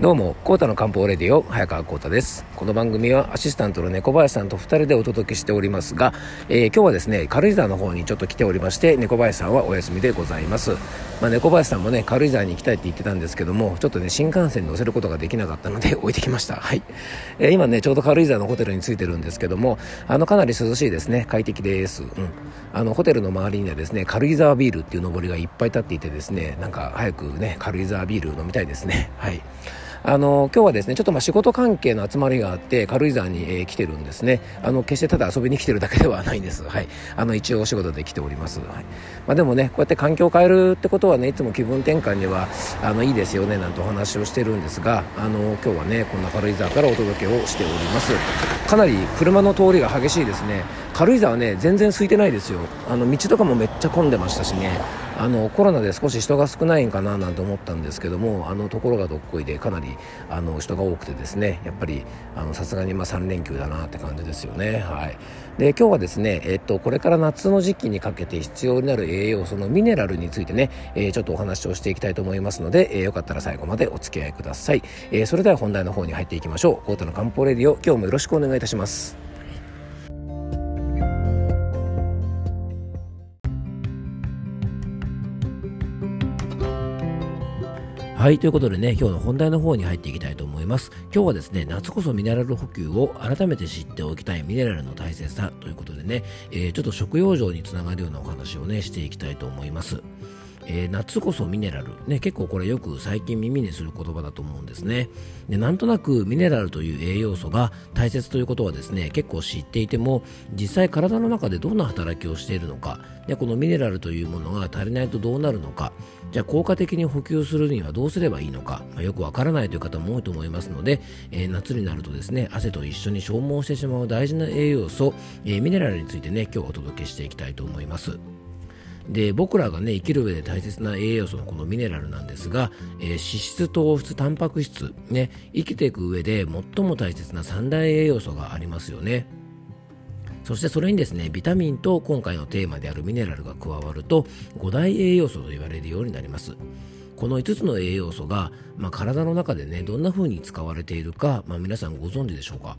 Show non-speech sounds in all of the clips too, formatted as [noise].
どうも、コータの漢方レディオ、早川コータです。この番組はアシスタントの猫林さんと2人でお届けしておりますが、えー、今日はですね、軽井沢の方にちょっと来ておりまして、猫林さんはお休みでございます。まあ、猫林さんもね、軽井沢に行きたいって言ってたんですけども、ちょっとね、新幹線に乗せることができなかったので [laughs] 置いてきました。はい。えー、今ね、ちょうど軽井沢のホテルに着いてるんですけども、あの、かなり涼しいですね。快適です。うん。あの、ホテルの周りにはですね、軽井沢ビールっていう上りがいっぱい立っていてですね、なんか早くね、軽井沢ビール飲みたいですね。はい。あの今日はですねちょっとまあ仕事関係の集まりがあって軽井沢に、えー、来てるんですね。あの決してただ遊びに来てるだけではないんです。はい。あの一応お仕事で来ております、はい。まあ、でもねこうやって環境を変えるってことはねいつも気分転換にはあのいいですよねなんてお話をしてるんですがあの今日はねこんな軽井沢からお届けをしております。かなり車の通りが激しいですね。軽井沢ね全然空いてないですよ。あの道とかもめっちゃ混んでましたしね。あのコロナで少し人が少ないんかななんて思ったんですけどもあのところがどっこいでかなりあの人が多くてですねやっぱりさすがにま3連休だなって感じですよね。はい、で今日はですね、えっと、これから夏の時期にかけて必要になる栄養素のミネラルについてね、えー、ちょっとお話をしていきたいと思いますので、えー、よかったら最後までお付き合いください、えー、それでは本題の方に入っていきましょう。コータの漢方レディオ今日もよろしくお願いいたします。はい、ということでね、今日の本題の方に入っていきたいと思います。今日はですね、夏こそミネラル補給を改めて知っておきたいミネラルの大切さということでね、えー、ちょっと食用上につながるようなお話をね、していきたいと思います。えー、夏こそミネラル、ね、結構これよく最近耳にする言葉だと思うんですね。でなんとなくミネラルという栄養素が大切ということはですね結構知っていても実際体の中でどんな働きをしているのか。でこのミネラルというものが足りないとどうなるのか。じゃあ効果的に補給するにはどうすればいいのか、まあ、よくわからないという方も多いと思いますので、えー、夏になるとですね汗と一緒に消耗してしまう大事な栄養素、えー、ミネラルについてね今日お届けしていきたいと思います。で僕らがね生きる上で大切な栄養素のこのミネラルなんですが、えー、脂質糖質タンパク質ね生きていく上で最も大切な三大栄養素がありますよね。そしてそれにですねビタミンと今回のテーマであるミネラルが加わると5大栄養素と言われるようになります。この5つの栄養素が、まあ、体の中でねどんな風に使われているか、まあ、皆さんご存知でしょうか。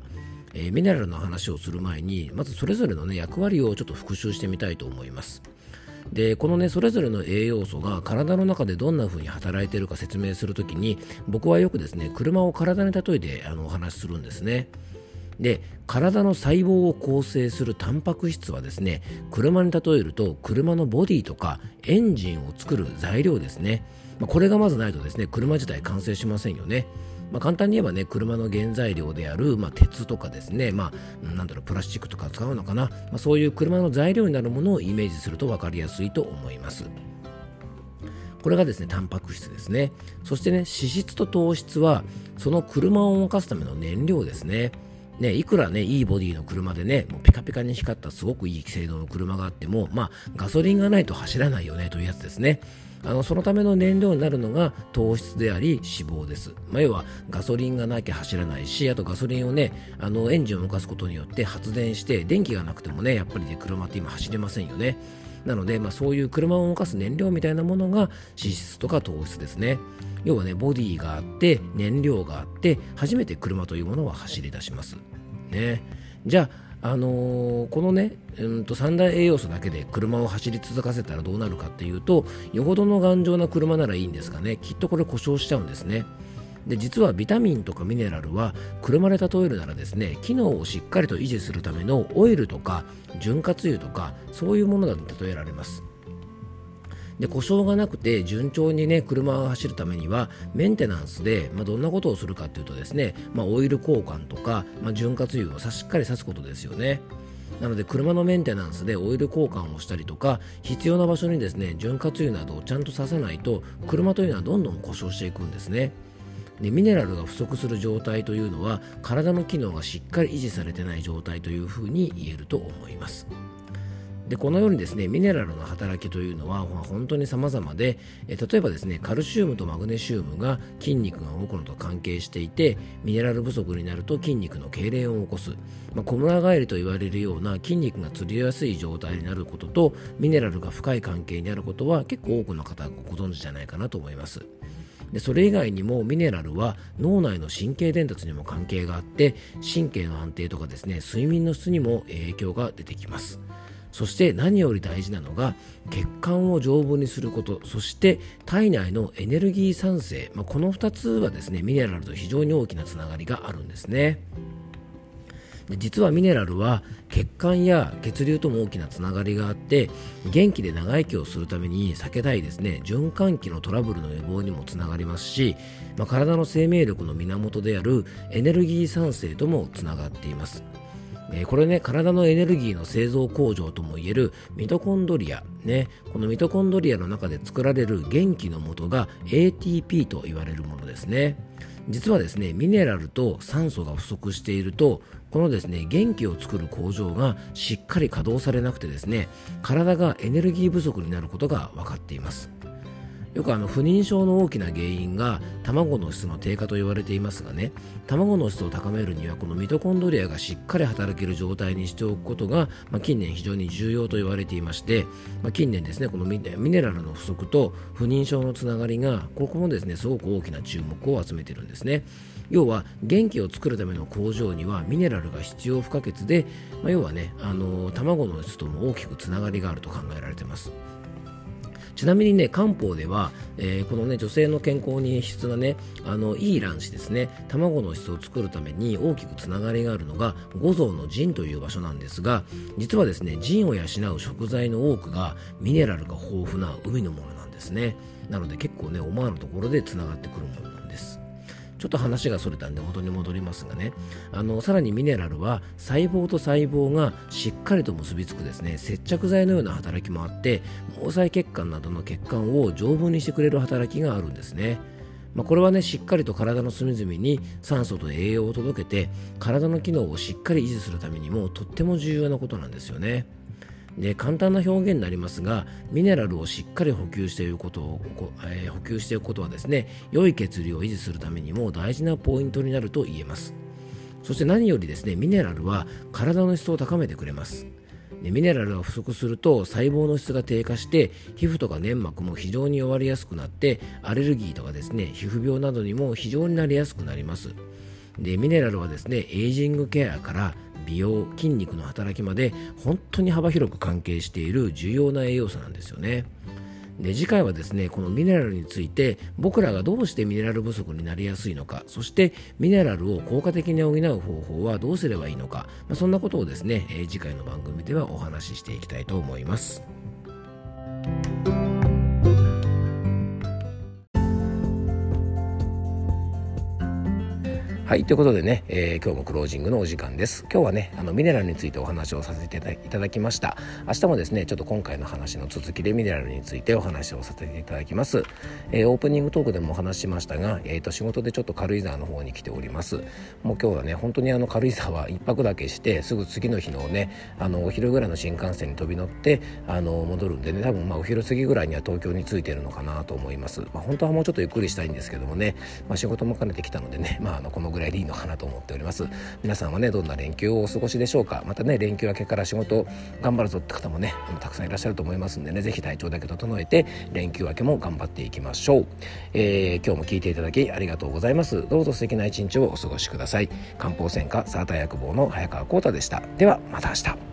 えー、ミネラルの話をする前にまずそれぞれの、ね、役割をちょっと復習してみたいと思います。でこのねそれぞれの栄養素が体の中でどんな風に働いているか説明するときに僕はよくですね車を体に例えてあのお話しするんですね。で体の細胞を構成するタンパク質はですね車に例えると車のボディとかエンジンを作る材料ですね、まあ、これがまずないとですね車自体完成しませんよね。まあ、簡単に言えばね車の原材料である、まあ、鉄とかですね、まあ、なんだろうプラスチックとか使うのかな、まあ、そういう車の材料になるものをイメージすると分かりやすいと思います。これがですね、タンパク質ですね。そしてね、脂質と糖質は、その車を動かすための燃料ですね。ね、いくらね、いいボディの車でね、もうピカピカに光ったすごくいい性能の車があっても、まあ、ガソリンがないと走らないよねというやつですね。あのそのための燃料になるのが糖質であり脂肪です、まあ、要はガソリンがなきゃ走らないしあとガソリンをねあのエンジンを動かすことによって発電して電気がなくてもねやっぱりね車って今走れませんよねなので、まあ、そういう車を動かす燃料みたいなものが脂質とか糖質ですね。要はねボディがあって燃料があって初めて車というものは走り出します。ね。じゃああのー、このね、うんと三大栄養素だけで車を走り続かせたらどうなるかっていうとよほどの頑丈な車ならいいんですがね。きっとこれ故障しちゃうんですね。で実はビタミンとかミネラルは車で例えるならですね機能をしっかりと維持するためのオイルとか潤滑油とかそういうものだと例えられますで故障がなくて順調にね車が走るためにはメンテナンスで、まあ、どんなことをするかというとですね、まあ、オイル交換とか、まあ、潤滑油をしっかりさすことですよね。なので車のメンテナンスでオイル交換をしたりとか必要な場所にですね潤滑油などをちゃんとさせないと車というのはどんどん故障していくんですね。でミネラルが不足する状態というのは体の機能がしっかり維持されてない状態というふうに言えると思います。でこのようにですねミネラルの働きというのは本当に様々で例えばですねカルシウムとマグネシウムが筋肉が動くのと関係していてミネラル不足になると筋肉の痙攣を起こす、まあ、小村返りと言われるような筋肉がつりやすい状態になることとミネラルが深い関係にあることは結構多くの方がご存知じゃないかなと思います。でそれ以外にもミネラルは脳内の神経伝達にも関係があって神経の安定とかですね睡眠の質にも影響が出てきます。そして何より大事なのが血管を丈夫にすることそして体内のエネルギー産生、まあ、この2つはですねミネラルと非常に大きなつながりがあるんですね。実はミネラルは血管や血流とも大きなつながりがあって元気で長生きをするために避けたいですね循環器のトラブルの予防にもつながりますし、まあ、体の生命力の源であるエネルギー産生ともつながっていますえこれね、体のエネルギーの製造工場ともいえるミトコンドリア、ね、このミトコンドリアの中で作られる元気の元が ATP と言われるものですね。実はですね、ミネラルと酸素が不足していると、このですね、元気を作る工場がしっかり稼働されなくてですね、体がエネルギー不足になることが分かっています。よくあの不妊症の大きな原因が卵の質の低下と言われていますがね卵の質を高めるにはこのミトコンドリアがしっかり働ける状態にしておくことが、まあ、近年非常に重要と言われていまして、まあ、近年ですねこのミネラルの不足と不妊症のつながりがここもですねすごく大きな注目を集めているんですね。要は元気を作るための工場にはミネラルが必要不可欠で、まあ、要はねあの卵の質とも大きくつながりがあると考えられています。ちなみにね漢方では、えー、このね女性の健康に必要なねあのいい卵子ですね。卵の質を作るために大きくつながりがあるのが五臓の腎という場所なんですが実はですね腎を養う食材の多くがミネラルが豊富な海のものなんですね。なので結構ね思わぬところでつながってくるものなんです。ちょっと話がそれたんで元に戻りますがね。あのさらにミネラルは細胞と細胞がしっかりと結びつくですね。接着剤のような働きもあって毛細血管などの血管を丈夫にしてくれる働きがあるんですね。まあ、これはねしっかりと体の隅々に酸素と栄養を届けて体の機能をしっかり維持するためにもとっても重要なことなんですよね。で簡単な表現になりますがミネラルをしっかり補給していることを、えー、補給していくことはですね良い血流を維持するためにも大事なポイントになると言えます。そして何よりですねミネラルは体の質を高めてくれます。でミネラルが不足すると細胞の質が低下して皮膚とか粘膜も非常に弱りやすくなってアレルギーとかですね皮膚病などにも非常になりやすくなります。でミネラルはですねエイジングケアから美容筋肉の働きまで本当に幅広く関係している重要な栄養素なんですよねで次回はですねこのミネラルについて僕らがどうしてミネラル不足になりやすいのかそしてミネラルを効果的に補う方法はどうすればいいのか、まあ、そんなことをですね、え、次回の番組ではお話ししていきたいと思います。はい、ということでね、えー、今日もクロージングのお時間です。今日はね、あのミネラルについてお話をさせていただきました。明日もですね、ちょっと今回の話の続きでミネラルについてお話をさせていただきます。えー、オープニングトークでもお話しましたが、えー、と仕事でちょっと軽井沢の方に来ております。もう今日はね、本当にあの軽井沢一泊だけして、すぐ次の日のね、あのお昼ぐらいの新幹線に飛び乗って、あの戻るんでね、多分まあお昼過ぎぐらいには東京に着いてるのかなと思います。まあ、本当はもうちょっとゆっくりしたいんですけどもね、まあ、仕事も兼ねてきたのでね、まあ、あのこのぐらいでいいのかなと思っております。皆さんはねどんな連休をお過ごしでしょうか。またね連休明けから仕事頑張るぞって方もねあのたくさんいらっしゃると思いますんでね是非体調だけ整えて連休明けも頑張っていきましょう、えー、今日も聞いていただきありがとうございます。どうぞ素敵な一日をお過ごしください。漢方専科サーター薬房の早川浩太でした。ではまた明日。